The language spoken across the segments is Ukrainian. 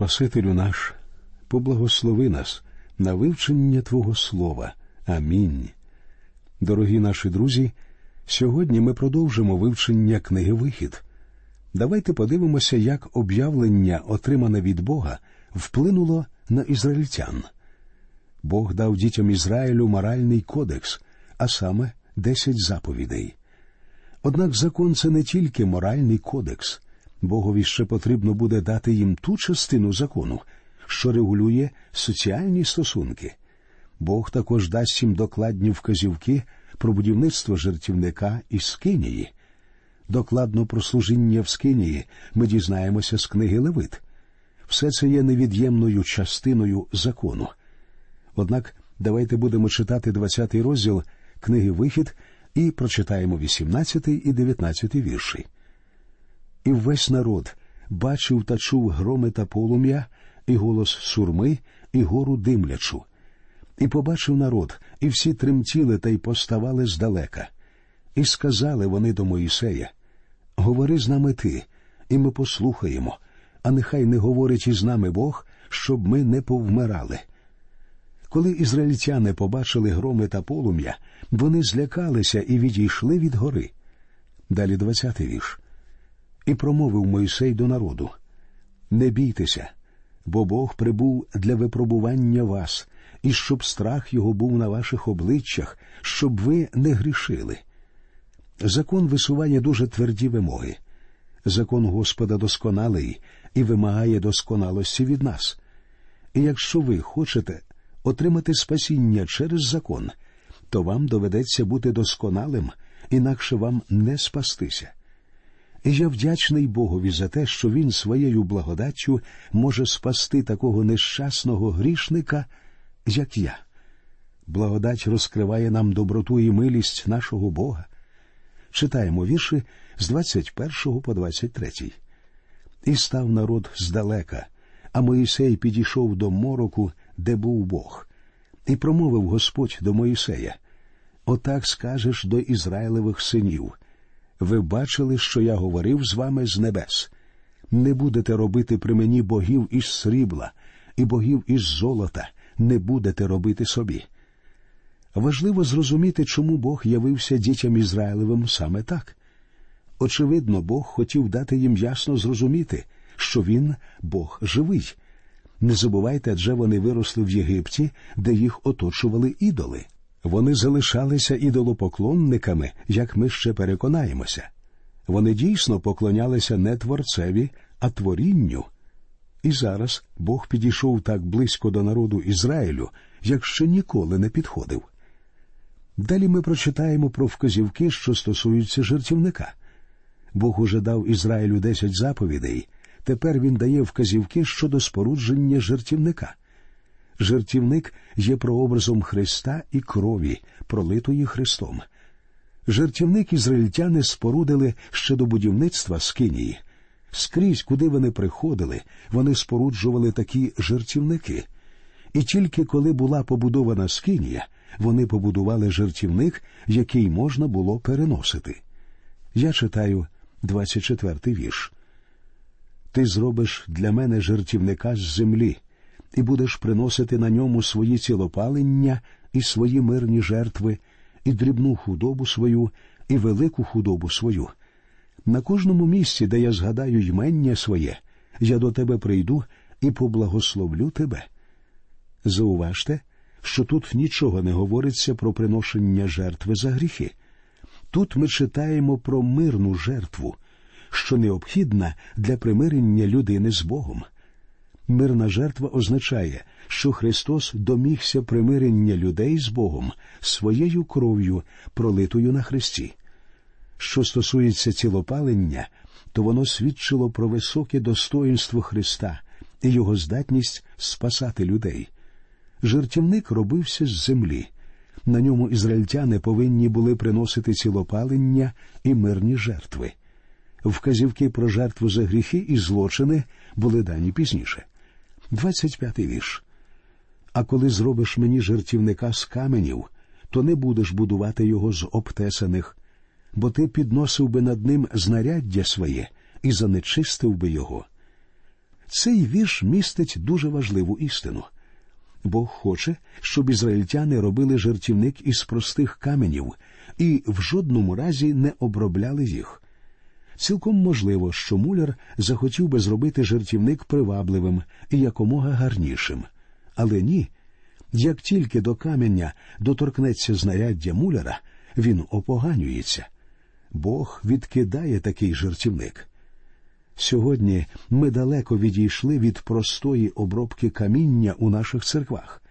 Спасителю наш, поблагослови нас на вивчення Твого Слова. Амінь. Дорогі наші друзі. Сьогодні ми продовжимо вивчення книги Вихід. Давайте подивимося, як об'явлення, отримане від Бога, вплинуло на ізраїльтян. Бог дав дітям Ізраїлю моральний кодекс, а саме десять заповідей. Однак закон це не тільки моральний кодекс, Богові ще потрібно буде дати їм ту частину закону, що регулює соціальні стосунки. Бог також дасть їм докладні вказівки про будівництво жертівника із Скинії. Докладно про служіння в Скинії ми дізнаємося з книги Левит. Все це є невід'ємною частиною закону. Однак давайте будемо читати 20-й розділ книги Вихід і прочитаємо 18 і 19 вірші. І весь народ бачив та чув громи та полум'я, і голос сурми, і гору димлячу. І побачив народ, і всі тремтіли та й поставали здалека. І сказали вони до Моїсея Говори з нами ти, і ми послухаємо, а нехай не говорить із нами Бог, щоб ми не повмирали. Коли ізраїльтяни побачили громи та полум'я, вони злякалися і відійшли від гори. Далі двадцятий вірш. І промовив Мойсей до народу Не бійтеся, бо Бог прибув для випробування вас, і щоб страх його був на ваших обличчях, щоб ви не грішили. Закон висуває дуже тверді вимоги. Закон Господа досконалий і вимагає досконалості від нас. І якщо ви хочете отримати спасіння через закон, то вам доведеться бути досконалим, інакше вам не спастися. І я вдячний Богові за те, що Він своєю благодаттю може спасти такого нещасного грішника, як я. Благодать розкриває нам доброту і милість нашого Бога. Читаємо вірші з 21 по 23. І став народ здалека, а Моїсей підійшов до мороку, де був Бог, і промовив Господь до Моїсея Отак скажеш до Ізраїлевих синів. Ви бачили, що я говорив з вами з небес. Не будете робити при мені богів із срібла і богів із золота, не будете робити собі. Важливо зрозуміти, чому Бог явився дітям Ізраїлевим саме так. Очевидно, Бог хотів дати їм ясно зрозуміти, що він Бог живий. Не забувайте, адже вони виросли в Єгипті, де їх оточували ідоли. Вони залишалися ідолопоклонниками, як ми ще переконаємося. Вони дійсно поклонялися не творцеві, а творінню. І зараз Бог підійшов так близько до народу Ізраїлю, як ще ніколи не підходив. Далі ми прочитаємо про вказівки, що стосуються жертівника. Бог уже дав Ізраїлю десять заповідей. Тепер він дає вказівки щодо спорудження жертівника. Жертівник є прообразом Христа і крові, пролитої Христом. Жертівник ізраїльтяни спорудили ще до будівництва Скинії. Скрізь, куди вони приходили, вони споруджували такі жертівники. І тільки коли була побудована Скинія, вони побудували жертівник, який можна було переносити. Я читаю 24-й вірш. Ти зробиш для мене жертівника з землі, і будеш приносити на ньому свої цілопалення і свої мирні жертви, і дрібну худобу свою, і велику худобу свою. На кожному місці, де я згадаю ймення своє, я до тебе прийду і поблагословлю тебе. Зауважте, що тут нічого не говориться про приношення жертви за гріхи. Тут ми читаємо про мирну жертву, що необхідна для примирення людини з Богом. Мирна жертва означає, що Христос домігся примирення людей з Богом своєю кров'ю, пролитою на Христі. Що стосується цілопалення, то воно свідчило про високе достоїнство Христа і його здатність спасати людей. Жертівник робився з землі. На ньому ізраїльтяни повинні були приносити цілопалення і мирні жертви. Вказівки про жертву за гріхи і злочини були дані пізніше. 25-й вірш. А коли зробиш мені жертівника з каменів, то не будеш будувати його з обтесаних, бо ти підносив би над ним знаряддя своє і занечистив би його. Цей вірш містить дуже важливу істину. Бог хоче, щоб ізраїльтяни робили жертівник із простих каменів і в жодному разі не обробляли їх. Цілком можливо, що муляр захотів би зробити жертівник привабливим і якомога гарнішим. Але ні. Як тільки до каменя доторкнеться знаряддя муляра, він опоганюється. Бог відкидає такий жертівник. Сьогодні ми далеко відійшли від простої обробки каміння у наших церквах.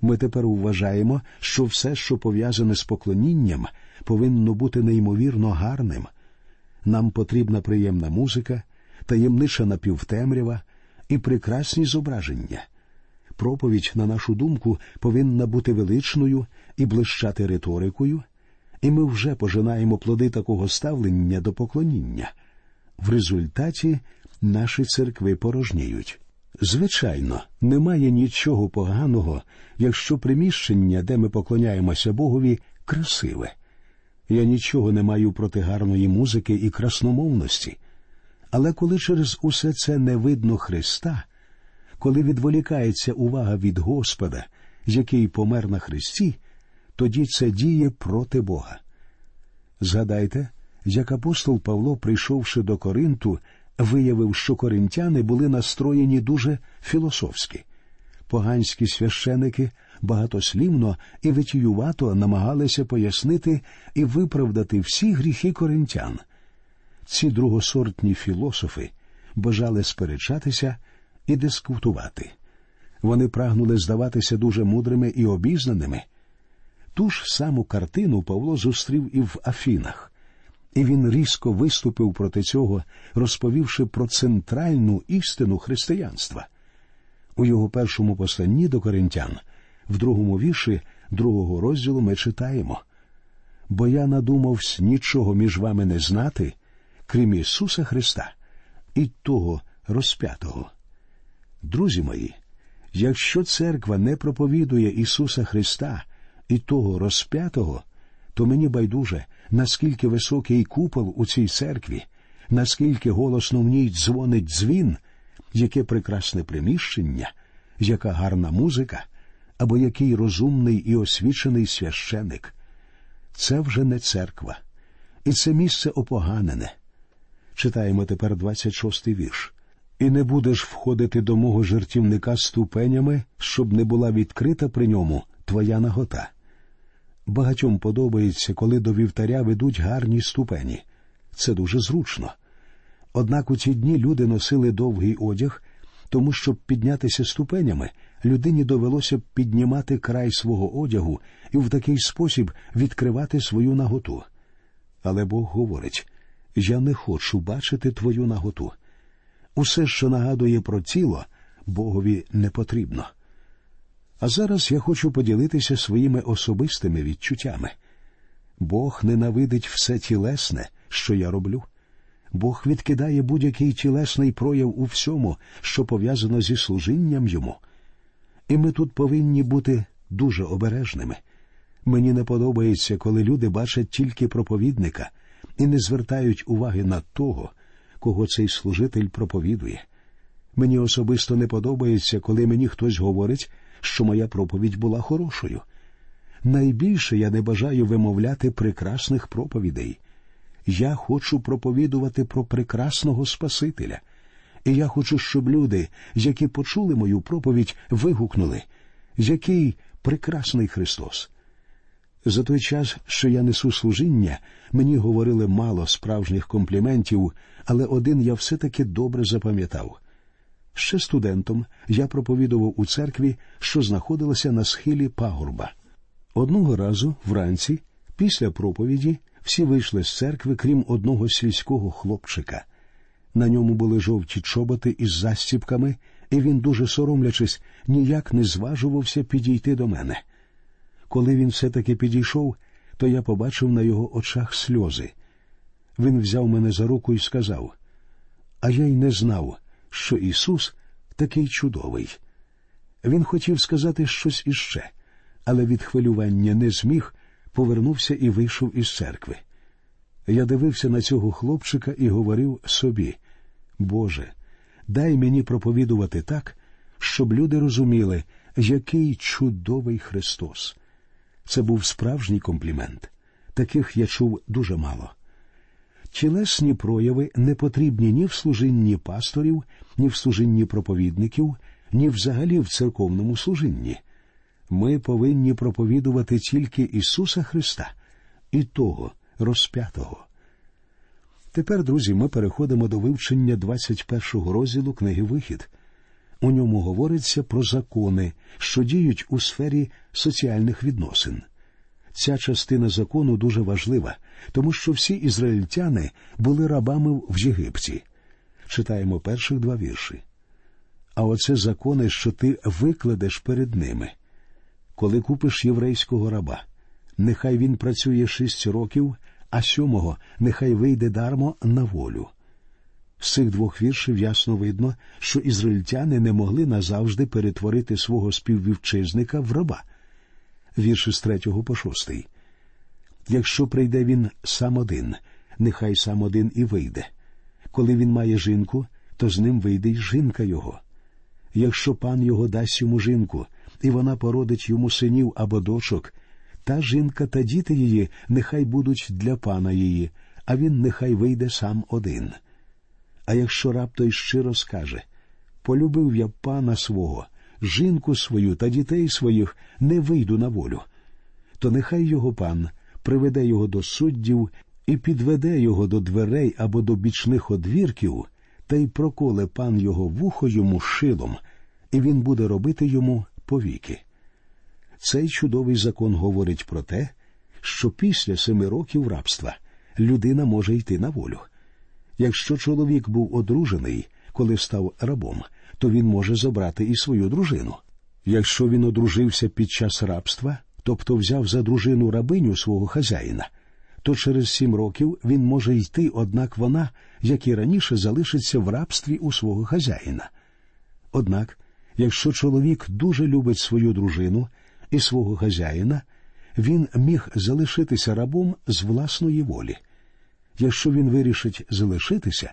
Ми тепер вважаємо, що все, що пов'язане з поклонінням, повинно бути неймовірно гарним. Нам потрібна приємна музика, таємнича напівтемрява і прекрасні зображення. Проповідь, на нашу думку, повинна бути величною і блищати риторикою, і ми вже пожинаємо плоди такого ставлення до поклоніння. В результаті наші церкви порожніють. Звичайно, немає нічого поганого, якщо приміщення, де ми поклоняємося Богові, красиве. Я нічого не маю проти гарної музики і красномовності. Але коли через усе це не видно Христа, коли відволікається увага від Господа, який помер на Христі, тоді це діє проти Бога. Згадайте, як апостол Павло, прийшовши до Коринту, виявив, що коринтяни були настроєні дуже філософськи. Поганські священики багатослівно і витіювато намагалися пояснити і виправдати всі гріхи коринтян. Ці другосортні філософи бажали сперечатися і дискутувати. Вони прагнули здаватися дуже мудрими і обізнаними. Ту ж саму картину Павло зустрів і в Афінах, і він різко виступив проти цього, розповівши про центральну істину християнства. У його першому посланні до коринтян, в другому вірші другого розділу ми читаємо бо я надумавсь нічого між вами не знати, крім Ісуса Христа і того розп'ятого. Друзі мої, якщо церква не проповідує Ісуса Христа і того розп'ятого, то мені байдуже, наскільки високий купол у цій церкві, наскільки голосно в ній дзвонить дзвін, яке прекрасне приміщення, яка гарна музика, або який розумний і освічений священик. Це вже не церква, і це місце опоганене. Читаємо тепер 26-й вірш. І не будеш входити до мого жертівника ступенями, щоб не була відкрита при ньому твоя нагота. Багатьом подобається, коли до вівтаря ведуть гарні ступені. Це дуже зручно. Однак у ці дні люди носили довгий одяг, тому щоб піднятися ступенями, людині довелося піднімати край свого одягу і в такий спосіб відкривати свою наготу. Але Бог говорить я не хочу бачити твою наготу. Усе, що нагадує про тіло, Богові не потрібно. А зараз я хочу поділитися своїми особистими відчуттями. Бог ненавидить все тілесне, що я роблю. Бог відкидає будь-який тілесний прояв у всьому, що пов'язано зі служінням йому. І ми тут повинні бути дуже обережними. Мені не подобається, коли люди бачать тільки проповідника і не звертають уваги на того, кого цей служитель проповідує. Мені особисто не подобається, коли мені хтось говорить, що моя проповідь була хорошою. Найбільше я не бажаю вимовляти прекрасних проповідей. Я хочу проповідувати про прекрасного Спасителя, і я хочу, щоб люди, які почули мою проповідь, вигукнули, який прекрасний Христос. За той час, що я несу служіння, мені говорили мало справжніх компліментів, але один я все-таки добре запам'ятав. Ще студентом я проповідував у церкві, що знаходилася на схилі пагорба. Одного разу, вранці, після проповіді, всі вийшли з церкви, крім одного сільського хлопчика. На ньому були жовті чоботи із застіпками, і він, дуже соромлячись, ніяк не зважувався підійти до мене. Коли він все таки підійшов, то я побачив на його очах сльози. Він взяв мене за руку і сказав А я й не знав, що Ісус такий чудовий. Він хотів сказати щось іще, але від хвилювання не зміг, повернувся і вийшов із церкви. Я дивився на цього хлопчика і говорив собі Боже, дай мені проповідувати так, щоб люди розуміли, який чудовий Христос. Це був справжній комплімент. Таких я чув дуже мало. Тілесні прояви не потрібні ні в служінні пасторів, ні в служінні проповідників, ні взагалі в церковному служінні. Ми повинні проповідувати тільки Ісуса Христа і того розп'ятого. Тепер, друзі, ми переходимо до вивчення 21-го розділу книги Вихід. У ньому говориться про закони, що діють у сфері соціальних відносин. Ця частина закону дуже важлива, тому що всі ізраїльтяни були рабами в Єгипті. Читаємо перших два вірші. А оце закони, що ти викладеш перед ними. Коли купиш єврейського раба, нехай він працює шість років, а сьомого нехай вийде дармо на волю. З цих двох віршів ясно видно, що ізраїльтяни не могли назавжди перетворити свого співвівчизника в раба. Вірші з третього по шостий. Якщо прийде він сам один, нехай сам один і вийде. Коли він має жінку, то з ним вийде й жінка його. Якщо пан його дасть йому жінку, і вона породить йому синів або дочок, та жінка та діти її нехай будуть для пана її, а він нехай вийде сам один. А якщо раб щиро скаже Полюбив я пана свого, жінку свою та дітей своїх не вийду на волю, то нехай його пан приведе його до суддів і підведе його до дверей або до бічних одвірків, та й проколе пан його вухо йому шилом, і він буде робити йому повіки. Цей чудовий закон говорить про те, що після семи років рабства людина може йти на волю. Якщо чоловік був одружений, коли став рабом, то він може забрати і свою дружину. Якщо він одружився під час рабства, тобто взяв за дружину рабиню свого хазяїна, то через сім років він може йти, однак вона, як і раніше, залишиться в рабстві у свого хазяїна. Однак, якщо чоловік дуже любить свою дружину і свого хазяїна, він міг залишитися рабом з власної волі. Якщо він вирішить залишитися,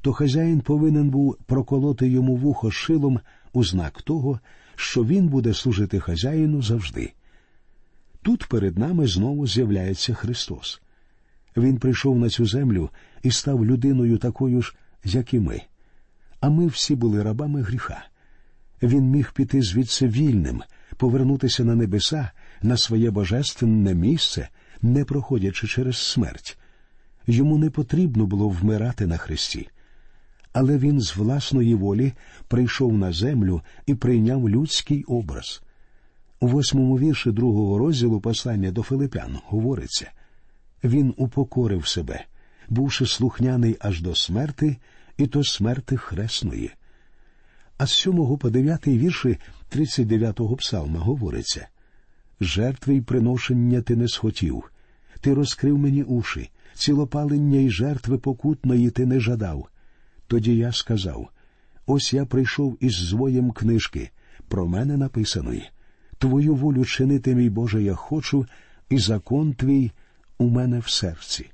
то хазяїн повинен був проколоти йому вухо шилом у знак того, що він буде служити хазяїну завжди. Тут перед нами знову з'являється Христос. Він прийшов на цю землю і став людиною такою ж, як і ми. А ми всі були рабами гріха. Він міг піти звідси вільним, повернутися на небеса, на своє божественне місце, не проходячи через смерть. Йому не потрібно було вмирати на хресті. Але він з власної волі прийшов на землю і прийняв людський образ. У восьмому вірші другого розділу послання до Филипян говориться він упокорив себе, бувши слухняний аж до смерти, і то смерти хресної. А з сьомого по дев'ятий вірші 39-го псалма говориться Жертви й приношення ти не схотів, ти розкрив мені уші, цілопалення й жертви покутної ти не жадав. Тоді я сказав ось я прийшов із звоєм книжки, про мене написаної. Твою волю чинити, мій Боже, я хочу, і закон твій у мене в серці.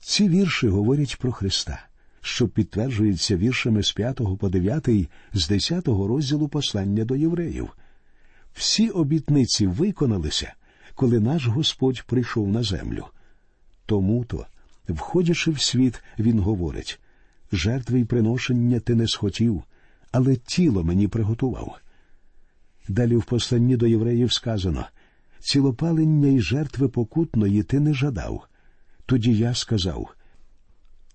Ці вірші говорять про Христа, що підтверджується віршами з 5 по 9, з 10 розділу послання до євреїв. Всі обітниці виконалися, коли наш Господь прийшов на землю. Тому то, входячи в світ, Він говорить жертви й приношення ти не схотів, але тіло мені приготував. Далі в посланні до євреїв сказано цілопалення й жертви покутної ти не жадав. Тоді я сказав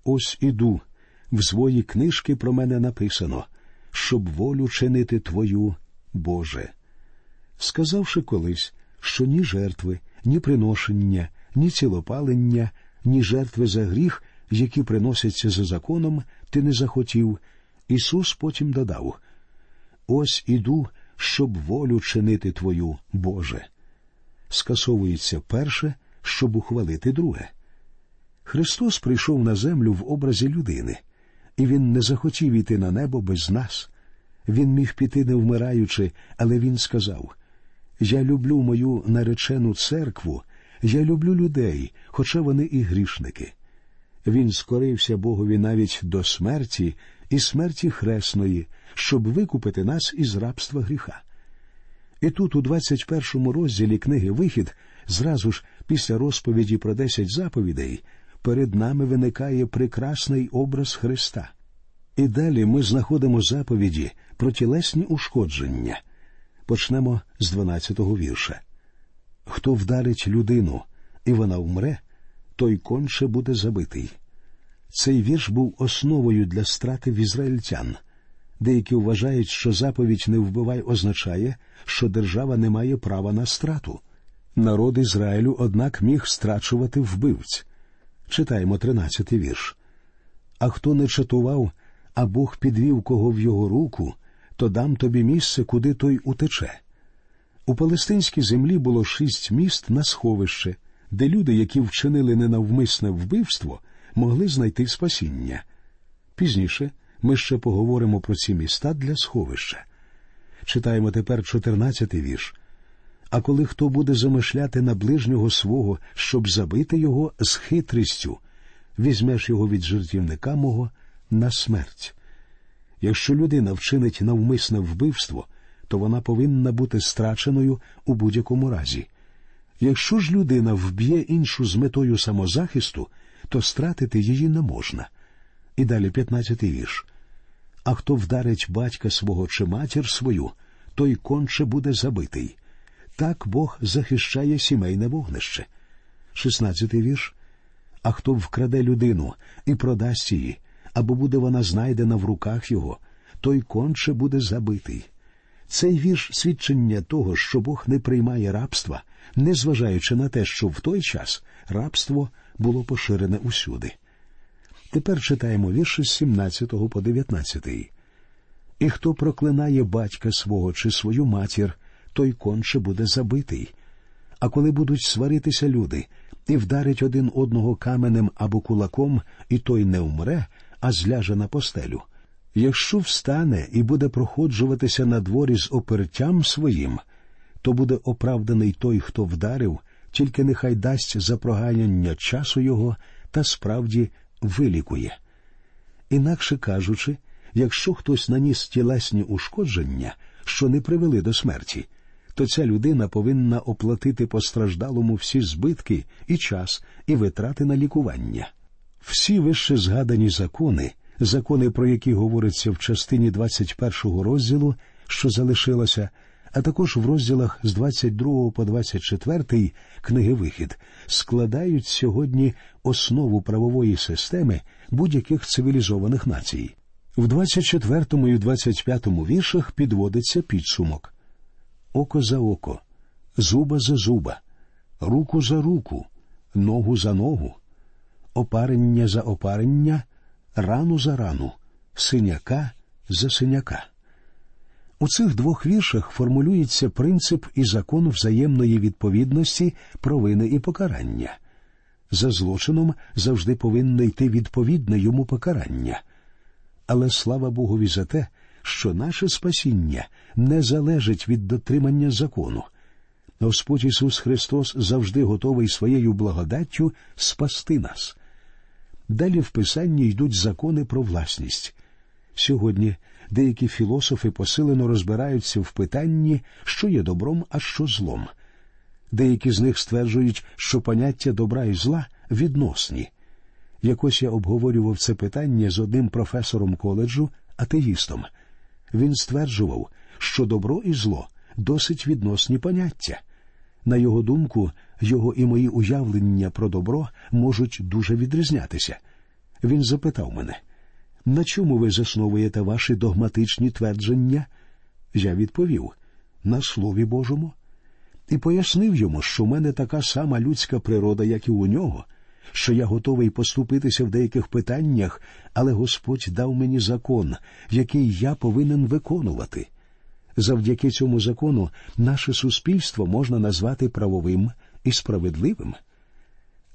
Ось іду, в свої книжки про мене написано, щоб волю чинити Твою, Боже. Сказавши колись, що ні жертви, ні приношення, ні цілопалення, ні жертви за гріх, які приносяться за законом, ти не захотів, Ісус потім додав Ось іду, щоб волю чинити Твою, Боже. Скасовується перше, щоб ухвалити друге. Христос прийшов на землю в образі людини, і Він не захотів іти на небо без нас. Він міг піти не вмираючи, але Він сказав Я люблю мою наречену церкву, я люблю людей, хоча вони і грішники. Він скорився Богові навіть до смерті і смерті хресної, щоб викупити нас із рабства гріха. І тут, у 21 розділі книги Вихід, зразу ж після розповіді про десять заповідей, перед нами виникає прекрасний образ Христа. І далі ми знаходимо заповіді про тілесні ушкодження. Почнемо з 12-го вірша. Хто вдарить людину, і вона вмре, той конче буде забитий. Цей вірш був основою для страти в ізраїльтян. Деякі вважають, що заповідь не вбивай означає, що держава не має права на страту. Народ Ізраїлю, однак, міг страчувати вбивць. Читаємо тринадцятий вірш. А хто не чатував, а Бог підвів кого в його руку, то дам тобі місце, куди той утече. У палестинській землі було шість міст на сховище, де люди, які вчинили ненавмисне вбивство, могли знайти спасіння. Пізніше ми ще поговоримо про ці міста для сховища. Читаємо тепер чотирнадцятий вірш. А коли хто буде замишляти на ближнього свого, щоб забити його з хитрістю, візьмеш його від жертівника мого на смерть. Якщо людина вчинить навмисне вбивство, то вона повинна бути страченою у будь-якому разі. Якщо ж людина вб'є іншу з метою самозахисту, то стратити її не можна. І далі п'ятнадцятий вірш. А хто вдарить батька свого чи матір свою, той конче буде забитий. Так Бог захищає сімейне вогнище. Шістнадцятий вірш. А хто вкраде людину і продасть її, або буде вона знайдена в руках його, той конче буде забитий. Цей вірш свідчення того, що Бог не приймає рабства, незважаючи на те, що в той час рабство було поширене усюди. Тепер читаємо вірші з 17 по 19. І хто проклинає батька свого чи свою матір, той конче буде забитий. А коли будуть сваритися люди і вдарить один одного каменем або кулаком, і той не умре, а зляже на постелю. Якщо встане і буде проходжуватися на дворі з опертям своїм, то буде оправданий той, хто вдарив, тільки нехай дасть за проганяння часу його та справді вилікує. Інакше кажучи, якщо хтось наніс тілесні ушкодження, що не привели до смерті, то ця людина повинна оплатити постраждалому всі збитки і час, і витрати на лікування. Всі вище згадані закони, закони, про які говориться в частині 21 розділу, що залишилося, а також в розділах з 22 по 24 книги Вихід, складають сьогодні основу правової системи будь-яких цивілізованих націй. В 24 і 25 віршах підводиться підсумок око за око, зуба за зуба, руку за руку, ногу за ногу, опарення за опарення, рану за рану, синяка за синяка. У цих двох віршах формулюється принцип і закон взаємної відповідності провини і покарання. За злочином завжди повинно йти відповідне йому покарання. Але слава Богові за те, що наше спасіння не залежить від дотримання закону. Господь Ісус Христос завжди готовий своєю благодаттю спасти нас. Далі в Писанні йдуть закони про власність. Сьогодні деякі філософи посилено розбираються в питанні, що є добром, а що злом. Деякі з них стверджують, що поняття добра і зла відносні. Якось я обговорював це питання з одним професором коледжу, атеїстом. Він стверджував, що добро і зло досить відносні поняття. На його думку, його і мої уявлення про добро можуть дуже відрізнятися. Він запитав мене, на чому ви засновуєте ваші догматичні твердження? Я відповів на Слові Божому, і пояснив йому, що в мене така сама людська природа, як і у нього, що я готовий поступитися в деяких питаннях, але Господь дав мені закон, який я повинен виконувати. Завдяки цьому закону наше суспільство можна назвати правовим і справедливим.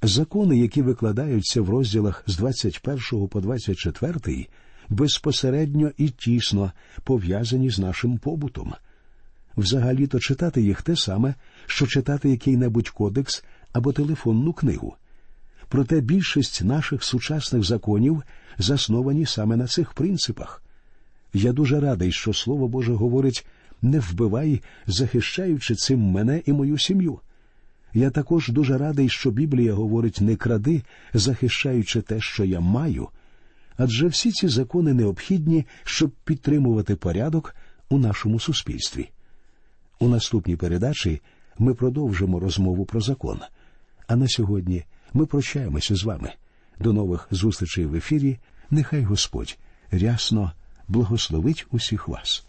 Закони, які викладаються в розділах з 21 по 24, безпосередньо і тісно пов'язані з нашим побутом. Взагалі то читати їх те саме, що читати який-небудь кодекс або телефонну книгу. Проте більшість наших сучасних законів засновані саме на цих принципах. Я дуже радий, що Слово Боже говорить не вбивай, захищаючи цим мене і мою сім'ю. Я також дуже радий, що Біблія говорить не кради, захищаючи те, що я маю, адже всі ці закони необхідні, щоб підтримувати порядок у нашому суспільстві. У наступній передачі ми продовжимо розмову про закон. А на сьогодні ми прощаємося з вами. До нових зустрічей в ефірі. Нехай Господь рясно благословить усіх вас.